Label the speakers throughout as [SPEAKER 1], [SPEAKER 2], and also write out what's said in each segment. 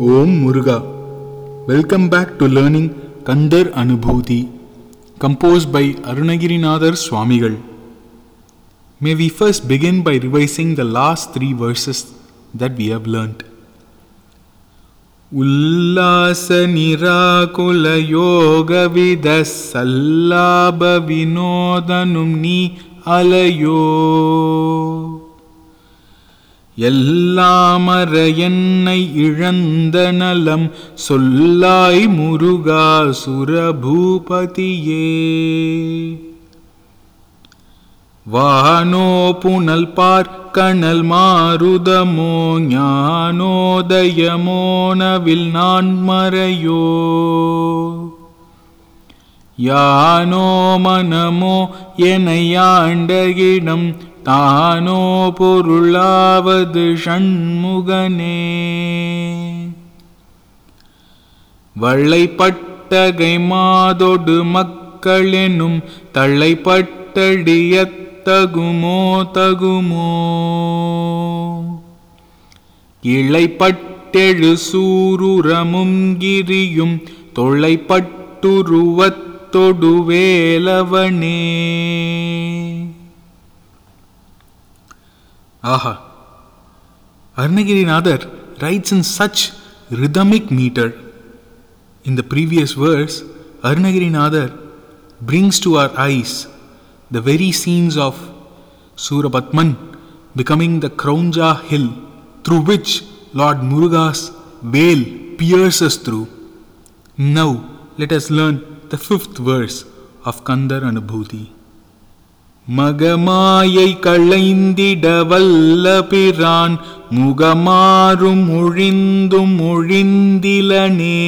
[SPEAKER 1] Om Muruga. Welcome back to learning Kandar Anubhuti compose by Arunagirinathar Swamigal may we first begin by revising the last three verses that we have learnt உல்லாச நிராகுல யோகவித சல்லாப வினோதனும் நீ அலையோ எல்லாமற என்னை இழந்த நலம் சொல்லாய் முருகா சுரபூபதியே. வானோ புனல் பார்க்கணல் மாருதமோ ஞானோதயமோனவில் நான் மறையோ. யானோ மனமோ எனையாண்ட இடம் தானோ பொருளாவது ஷண்முகனே வள்ளைப்பட்டகை மாதொடு மக்களெனும் தள்ளைப்பட்டடியத் தகுமோ. தகுமோ இளைப்பட்டெழு சூருரமும் கிரியும் தொள்ளைப்பட்டுருவத்தொடு வேலவனே. ஆஹா Arnagirinathar writes in such rhythmic meter. In the previous verse, Arnagirinathar brings to our eyes the very scenes of Surapatman becoming the Kraunja hill through which Lord Muruga's veil pierces through. Now, let us learn the fifth verse of Kandar Anubhuti. மகமாயை களைந்திட வல்ல பிரான் முகமாறும் ஒழிந்தும் ஒழிந்திலனே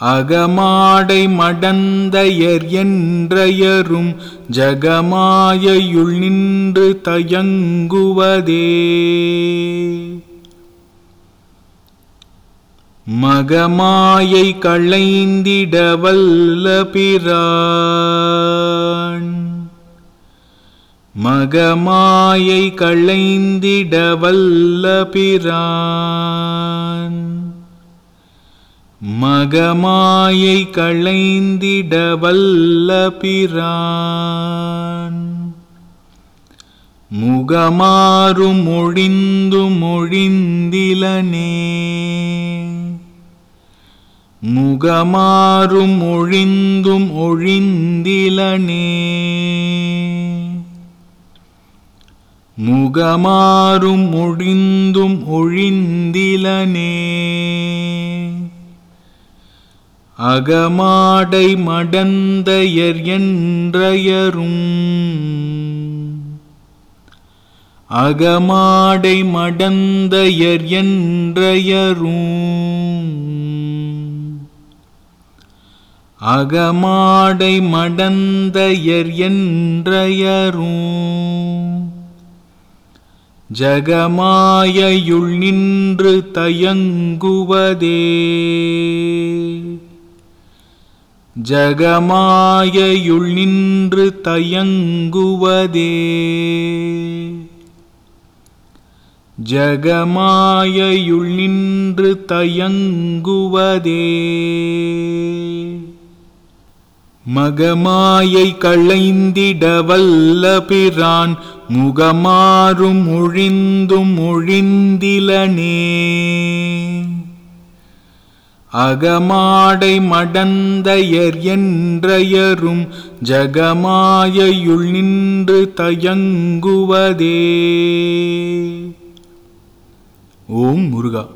[SPEAKER 1] அகமாடை மடந்தயர் என்றயரும் ஜகமாயையுள் நின்று தயங்குவதே. மகமாயை களைந்திட வல்ல பிரான் மகமாயை களைந்திட வல்ல பிரான். மகமாயை களைந்திட வல்ல பிரான். முகமாறும் ஒழிந்து மொழிந்திலனே. முகமாறும் ஒழிந்தும் ஒழிந்திலனே. முகமாறும் ஒழிந்தும் ஒழிந்திலனே. அகமாடை மடந்தயர் என்றயரும். அகமாடை மடந்தயர் என்றயரும். அகமாடை மடந்தயர் என்றயரும். ஜகமாயையுள் நின்று தயங்குவதே. ஜகமாயையுள் நின்று தயங்குவதே. ஜகமாயையுள் நின்று தயங்குவதே. மகமாயை களைந்திட வல்ல பிரான் முகமாறும் ஒழிந்தும் ஒழிந்திலனே அகமாடை மடந்தயர் என்றயரும் ஜகமாயையுள் நின்று தயங்குவதே. ஓம் முருகா.